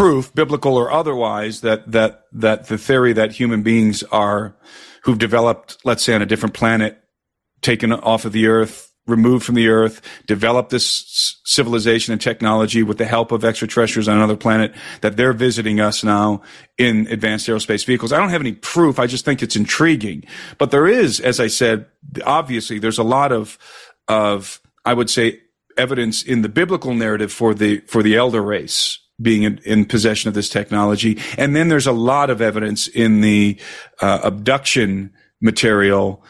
proof, biblical or otherwise, that, that, that the theory that human beings are, who've developed, let's say on a different planet, taken off of the earth, removed from the earth, developed this civilization and technology with the help of extraterrestrials on another planet that they're visiting us now in advanced aerospace vehicles. I don't have any proof. I just think it's intriguing. But there is, as I said, obviously there's a lot of, of, I would say, evidence in the biblical narrative for the, for the elder race being in, in, possession of this technology. And then there's a lot of evidence in the uh, abduction material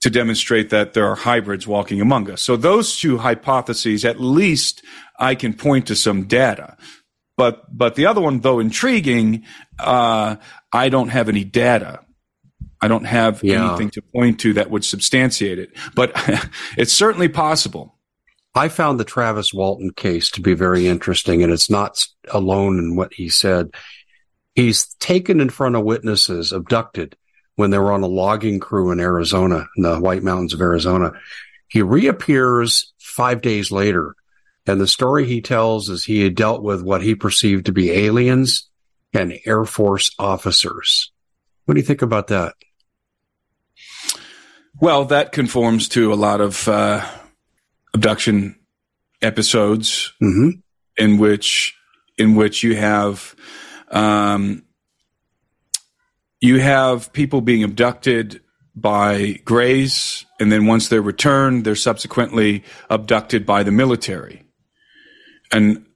to demonstrate that there are hybrids walking among us. So those two hypotheses, at least I can point to some data. But, but the other one, though intriguing, uh, I don't have any data. I don't have yeah. anything to point to that would substantiate it, but [LAUGHS] it's certainly possible. I found the Travis Walton case to be very interesting, and it's not alone in what he said. He's taken in front of witnesses, abducted, when they were on a logging crew in Arizona, in the White Mountains of Arizona. He reappears five days later And the story he tells is he had dealt with what he perceived to be aliens and Air Force officers. What do you think about that? Well, that conforms to a lot of uh, abduction episodes mm-hmm. in which in which you have um, you have people being abducted by Greys, and then once they're returned, they're subsequently abducted by the military. And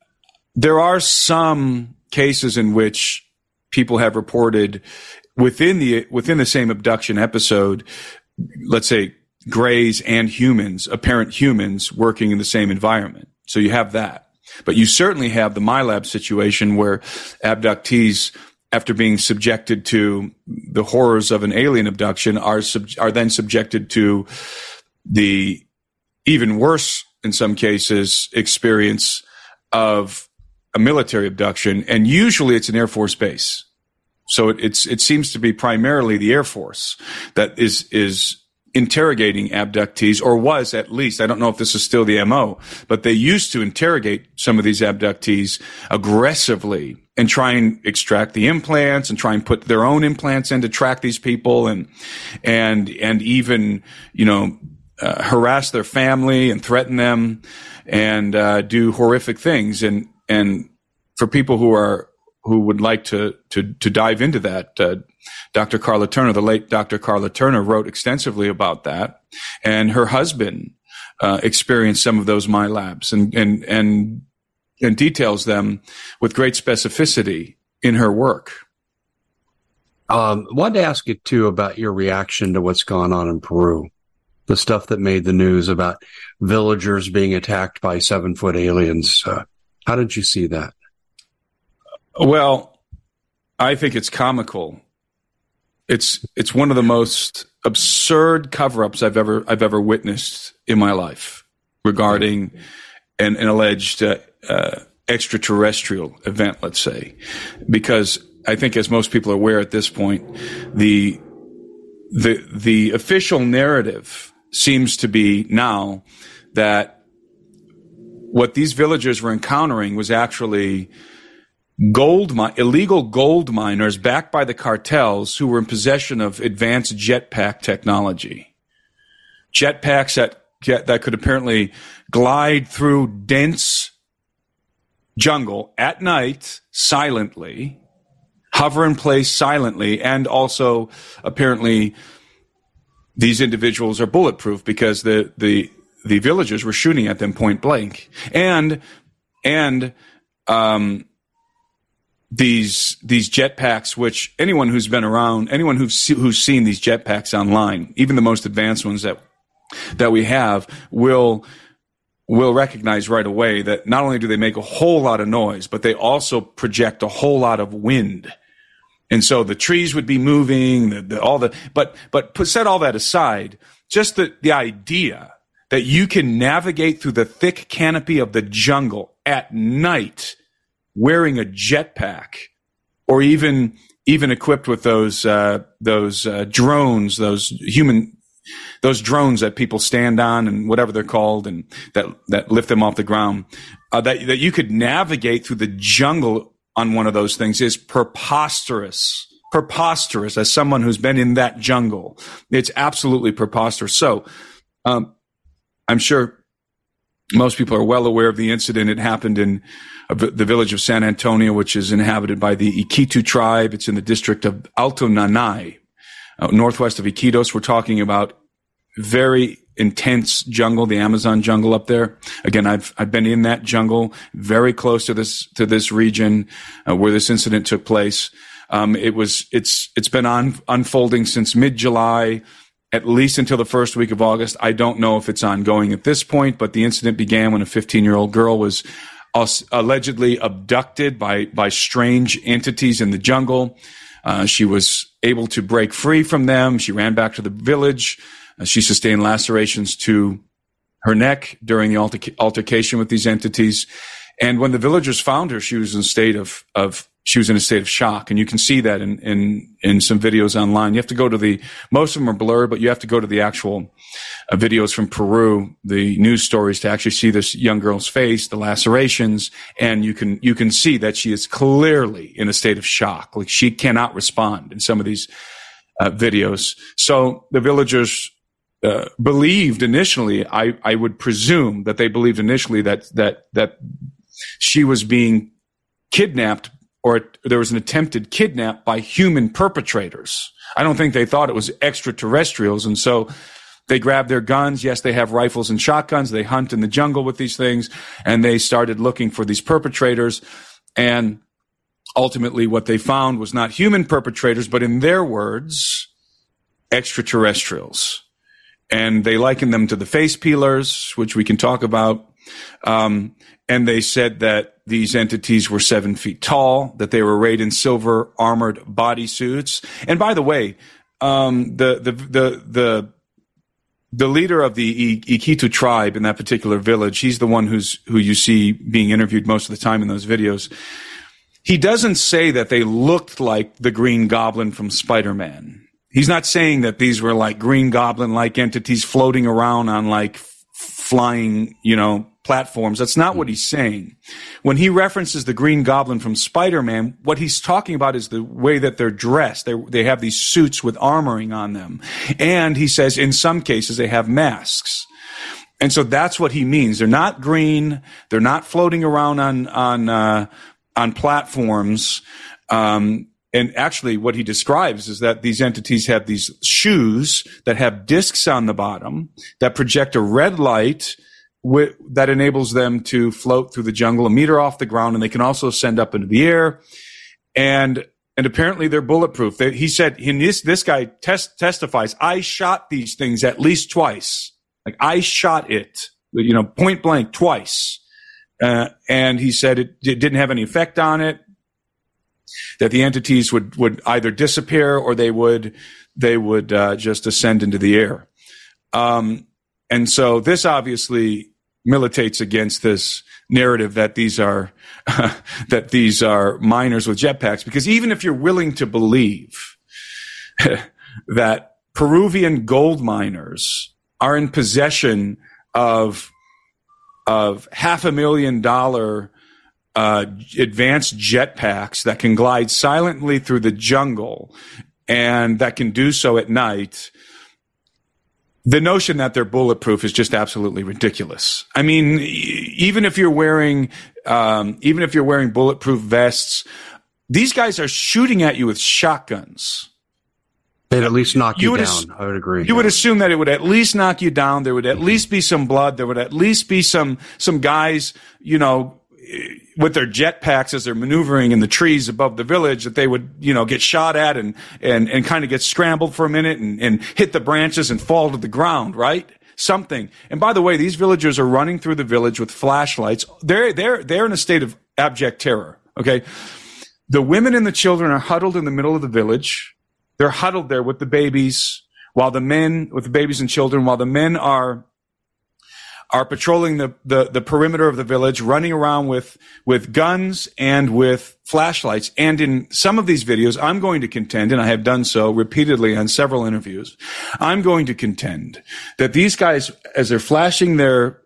there are some cases in which people have reported within the within the same abduction episode, let's say Greys and humans, apparent humans working in the same environment. So you have that. But you certainly have the MILAB situation where abductees, after being subjected to the horrors of an alien abduction, are sub- are then subjected to the even worse, in some cases, experience of a military abduction, and usually it's an Air Force base. So it, it's it seems to be primarily the Air Force that is is interrogating abductees, or was at least. I don't know if this is still the MO, but they used to interrogate some of these abductees aggressively and try and extract the implants and try and put their own implants in to track these people and, and, and even, you know, uh, harass their family and threaten them and, uh, do horrific things. And, and for people who are, who would like to, to, to dive into that, uh, Dr. Karla Turner, the late Dr. Karla Turner, wrote extensively about that, and her husband uh, experienced some of those MILABs and and and and details them with great specificity in her work. Um, wanted to ask you too about your reaction to what's gone on in Peru, the stuff that made the news about villagers being attacked by seven foot aliens. Uh, how did you see that? Well, I think it's comical it's it's one of the most absurd cover-ups I've ever I've ever witnessed in my life regarding an, an alleged uh, uh, extraterrestrial event, let's say, because I think, as most people are aware at this point, the the the official narrative seems to be now that what these villagers were encountering was actually gold mi- illegal gold miners backed by the cartels who were in possession of advanced jetpack technology. Jetpacks that that could apparently glide through dense jungle at night silently, hover in place silently, and also apparently these individuals are bulletproof because the the the villagers were shooting at them point blank, and and um, these these jetpacks, which anyone who's been around, anyone who's who's seen these jetpacks online, even the most advanced ones that that we have, will will recognize right away that not only do they make a whole lot of noise, but they also project a whole lot of wind. And so the trees would be moving, the, the, all the, but, but put, set all that aside, just the, the idea that you can navigate through the thick canopy of the jungle at night wearing a jetpack or even even equipped with those uh, those uh, drones, those human those drones that people stand on and whatever they're called and that that lift them off the ground. Uh, that that you could navigate through the jungle on one of those things is preposterous. Preposterous as someone who's been in that jungle. It's absolutely preposterous. So, um, I'm sure most people are well aware of the incident. It happened in the village of San Antonio, which is inhabited by the Iquito tribe. It's in the district of Alto Nanay, uh, northwest of Iquitos. We're talking about very intense jungle, the Amazon jungle up there. Again, I've I've been in that jungle, very close to this to this region uh, where this incident took place. Um, it was it's it's been on unfolding since mid July at least until the first week of August. I don't know if it's ongoing at this point, but the incident began when a 15 year old girl was allegedly abducted by, by strange entities in the jungle. Uh, she was able to break free from them. She ran back to the village. Uh, she sustained lacerations to her neck during the alter- altercation with these entities. And when the villagers found her, she was in a state of, of she was in a state of shock. And you can see that in, in, in some videos online. You have to go to the, most of them are blurred, but you have to go to the actual uh, videos from Peru, the news stories to actually see this young girl's face, the lacerations. And you can, you can see that she is clearly in a state of shock. Like she cannot respond in some of these uh, videos. So the villagers uh, believed initially, I, I would presume that they believed initially that, that, that she was being kidnapped or there was an attempted kidnap by human perpetrators. I don't think they thought it was extraterrestrials. And so they grabbed their guns. Yes, they have rifles and shotguns. They hunt in the jungle with these things and they started looking for these perpetrators. And ultimately what they found was not human perpetrators, but in their words, extraterrestrials. And they likened them to the face peelers, which we can talk about. Um, and they said that these entities were seven feet tall, that they were arrayed in silver armored bodysuits. And by the way, um, the, the, the, the, the leader of the Iquito tribe in that particular village, he's the one who's, who you see being interviewed most of the time in those videos. He doesn't say that they looked like the Green Goblin from Spider-Man. He's not saying that these were like Green Goblin like entities floating around on like flying, you know, platforms. That's not what he's saying. When he references the Green Goblin from Spider-Man, what he's talking about is the way that they're dressed. They they have these suits with armoring on them, and he says in some cases they have masks. And so that's what he means. They're not green. They're not floating around on on uh, on platforms. Um, and actually, what he describes is that these entities have these shoes that have discs on the bottom that project a red light that enables them to float through the jungle a meter off the ground, and they can also send up into the air. And and apparently they're bulletproof. They, he said, this this guy test, testifies. I shot these things at least twice. Like I shot it, you know, point blank twice. Uh, and he said it, it didn't have any effect on it. That the entities would would either disappear or they would they would uh, just ascend into the air. Um, and so this obviously militates against this narrative that these are [LAUGHS] that these are miners with jetpacks. Because even if you're willing to believe [LAUGHS] that Peruvian gold miners are in possession of of half a million dollar uh, advanced jetpacks that can glide silently through the jungle and that can do so at night the notion that they're bulletproof is just absolutely ridiculous. I mean, even if you're wearing, um, even if you're wearing bulletproof vests, these guys are shooting at you with shotguns. They'd at least knock you, you down. Ass- I would agree. You yeah. would assume that it would at least knock you down. There would at mm-hmm. least be some blood. There would at least be some some guys, you know, with their jet packs as they're maneuvering in the trees above the village that they would, you know, get shot at and, and, and kind of get scrambled for a minute and, and hit the branches and fall to the ground, right? Something. And by the way, these villagers are running through the village with flashlights. They're, they're, they're in a state of abject terror. Okay. The women and the children are huddled in the middle of the village. They're huddled there with the babies while the men, with the babies and children, while the men are are patrolling the, the, the perimeter of the village, running around with, with guns and with flashlights. And in some of these videos, I'm going to contend, and I have done so repeatedly on several interviews, I'm going to contend that these guys, as they're flashing their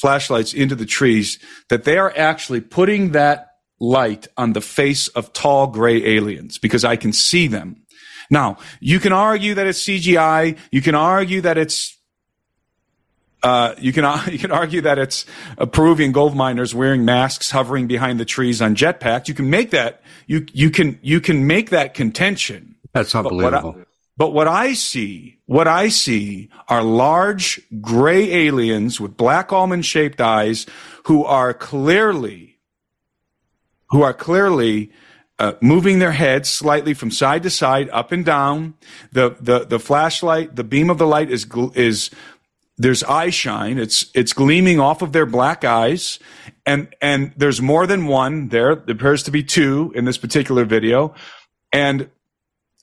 flashlights into the trees, that they are actually putting that light on the face of tall gray aliens because I can see them. Now, you can argue that it's CGI. You can argue that it's uh, you can [LAUGHS] you can argue that it's Peruvian gold miners wearing masks, hovering behind the trees on jetpacks. You can make that you you can you can make that contention. That's unbelievable. But what, I, but what I see, what I see, are large gray aliens with black almond shaped eyes who are clearly who are clearly uh, moving their heads slightly from side to side, up and down. The the the flashlight, the beam of the light is is there's eye shine. It's it's gleaming off of their black eyes, and and there's more than one there. There appears to be two in this particular video, and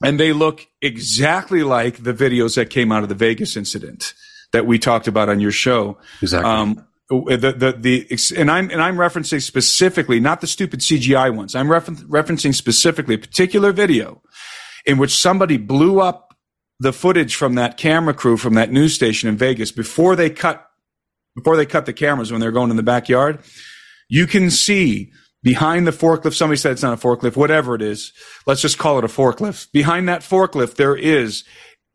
and they look exactly like the videos that came out of the Vegas incident that we talked about on your show. Exactly. Um, the, the, the, and I'm, and I'm referencing specifically, not the stupid CGI ones. I'm refer- referencing specifically a particular video in which somebody blew up the footage from that camera crew from that news station in Vegas before they cut, before they cut the cameras when they're going in the backyard. You can see behind the forklift. Somebody said it's not a forklift, whatever it is. Let's just call it a forklift. Behind that forklift, there is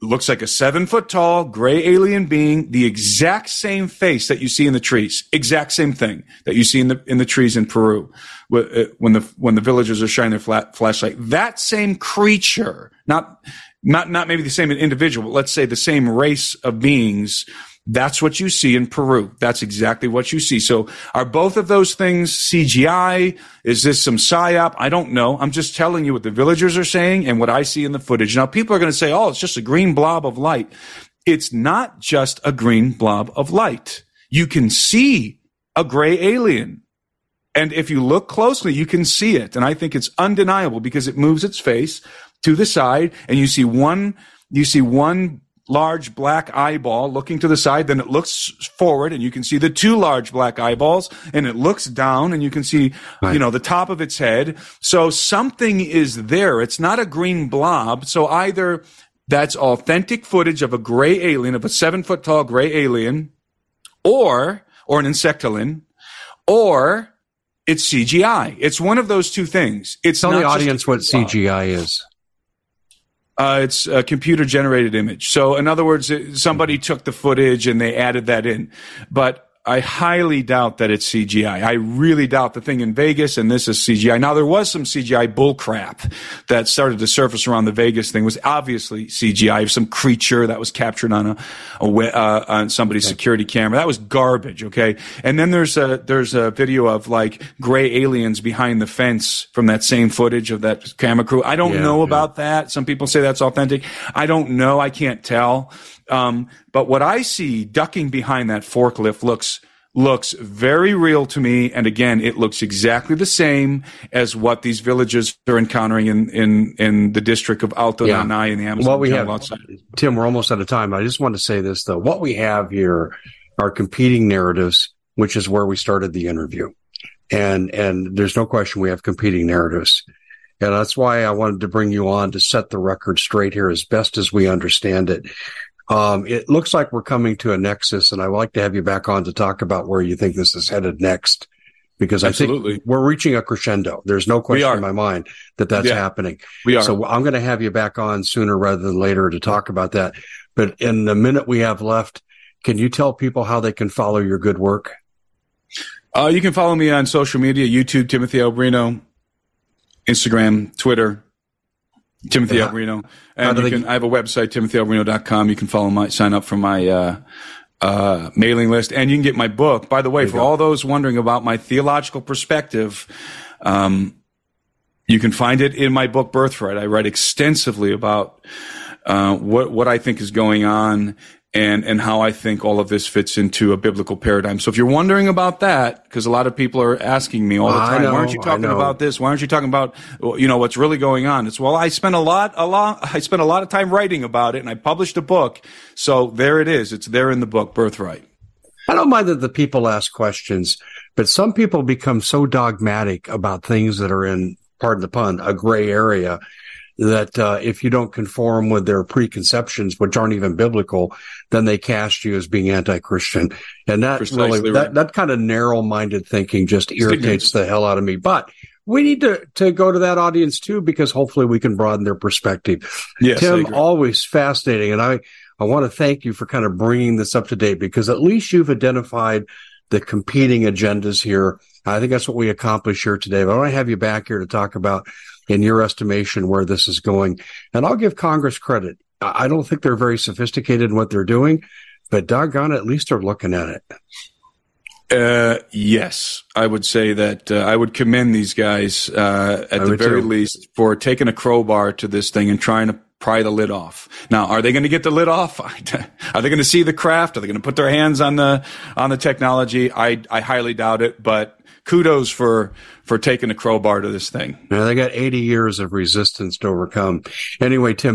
looks like a seven foot tall gray alien being, the exact same face that you see in the trees, exact same thing that you see in the in the trees in Peru uh, when the when the villagers are shining their flat, flashlight. That same creature, not not not maybe the same individual, but let's say the same race of beings that's what you see in Peru. That's exactly what you see. So are both of those things CGI? Is this some psyop? I don't know. I'm just telling you what the villagers are saying and what I see in the footage. Now people are going to say, oh, it's just a green blob of light. It's not just a green blob of light. You can see a gray alien. And if you look closely, you can see it. And I think it's undeniable because it moves its face to the side and you see one, you see one large black eyeball looking to the side. Then it looks forward and you can see the two large black eyeballs and it looks down and you can see, right. you know, the top of its head. So something is there. It's not a green blob. So either that's authentic footage of a gray alien, of a seven foot tall gray alien, or, or an insectilin, or it's CGI. It's one of those two things. It's Tell the audience what CGI is. Uh, it's a computer generated image. So in other words, somebody took the footage and they added that in. But I highly doubt that it's CGI. I really doubt the thing in Vegas and this is CGI. Now there was some CGI bullcrap that started to surface around the Vegas thing was obviously CGI. of Some creature that was captured on a, a uh, on somebody's okay. security camera. That was garbage. Okay. And then there's a there's a video of like gray aliens behind the fence from that same footage of that camera crew. I don't yeah, know yeah. about that. Some people say that's authentic. I don't know. I can't tell. Um, but what I see ducking behind that forklift looks looks very real to me. And again, it looks exactly the same as what these villages are encountering in, in, in the district of Alto yeah. Nanay in the Amazon. What we have, outside. Tim, we're almost out of time. I just want to say this though. What we have here are competing narratives, which is where we started the interview. And, and there's no question we have competing narratives. And that's why I wanted to bring you on to set the record straight here as best as we understand it. Um, it looks like we're coming to a nexus, and I'd like to have you back on to talk about where you think this is headed next, because Absolutely. I think we're reaching a crescendo. There's no question in my mind that that's yeah, happening. We are. So I'm going to have you back on sooner rather than later to talk about that. But in the minute we have left, can you tell people how they can follow your good work? Uh, you can follow me on social media: YouTube, Timothy Alberino, Instagram, Twitter, Timothy yeah. Alberino. And you can, I have a website, timothyalberino.com. You can follow my, sign up for my, uh, uh, mailing list and you can get my book. By the way, for go. all those wondering about my theological perspective, um, you can find it in my book, Birthright. I write extensively about, uh, what, what I think is going on and and how I think all of this fits into a biblical paradigm. So if you're wondering about that, because a lot of people are asking me all the time, know, why aren't you talking about this? Why aren't you talking about you know what's really going on? It's well, I spent a lot a lot I spent a lot of time writing about it, and I published a book. So there it is. It's there in the book, Birthright. I don't mind that the people ask questions, but some people become so dogmatic about things that are in, pardon the pun, a gray area that uh, if you don't conform with their preconceptions, which aren't even biblical, then they cast you as being anti-Christian. And that Precisely really, right. that, that kind of narrow-minded thinking just irritates the hell out of me. But we need to, to go to that audience too, because hopefully we can broaden their perspective. Yes, Tim, always fascinating. And I, I want to thank you for kind of bringing this up to date because at least you've identified the competing agendas here. I think that's what we accomplished here today. But I want to have you back here to talk about in your estimation where this is going. And I'll give Congress credit. I don't think they're very sophisticated in what they're doing, but doggone it, at least they're looking at it. Uh, yes, I would say that uh, I would commend these guys uh, at I the very too. least for taking a crowbar to this thing and trying to pry the lid off. Now, are they going to get the lid off? [LAUGHS] Are they going to see the craft? Are they going to put their hands on the on the technology? I I highly doubt it, but kudos for for taking a crowbar to this thing. Yeah, they got 80 years of resistance to overcome. Anyway, Tim.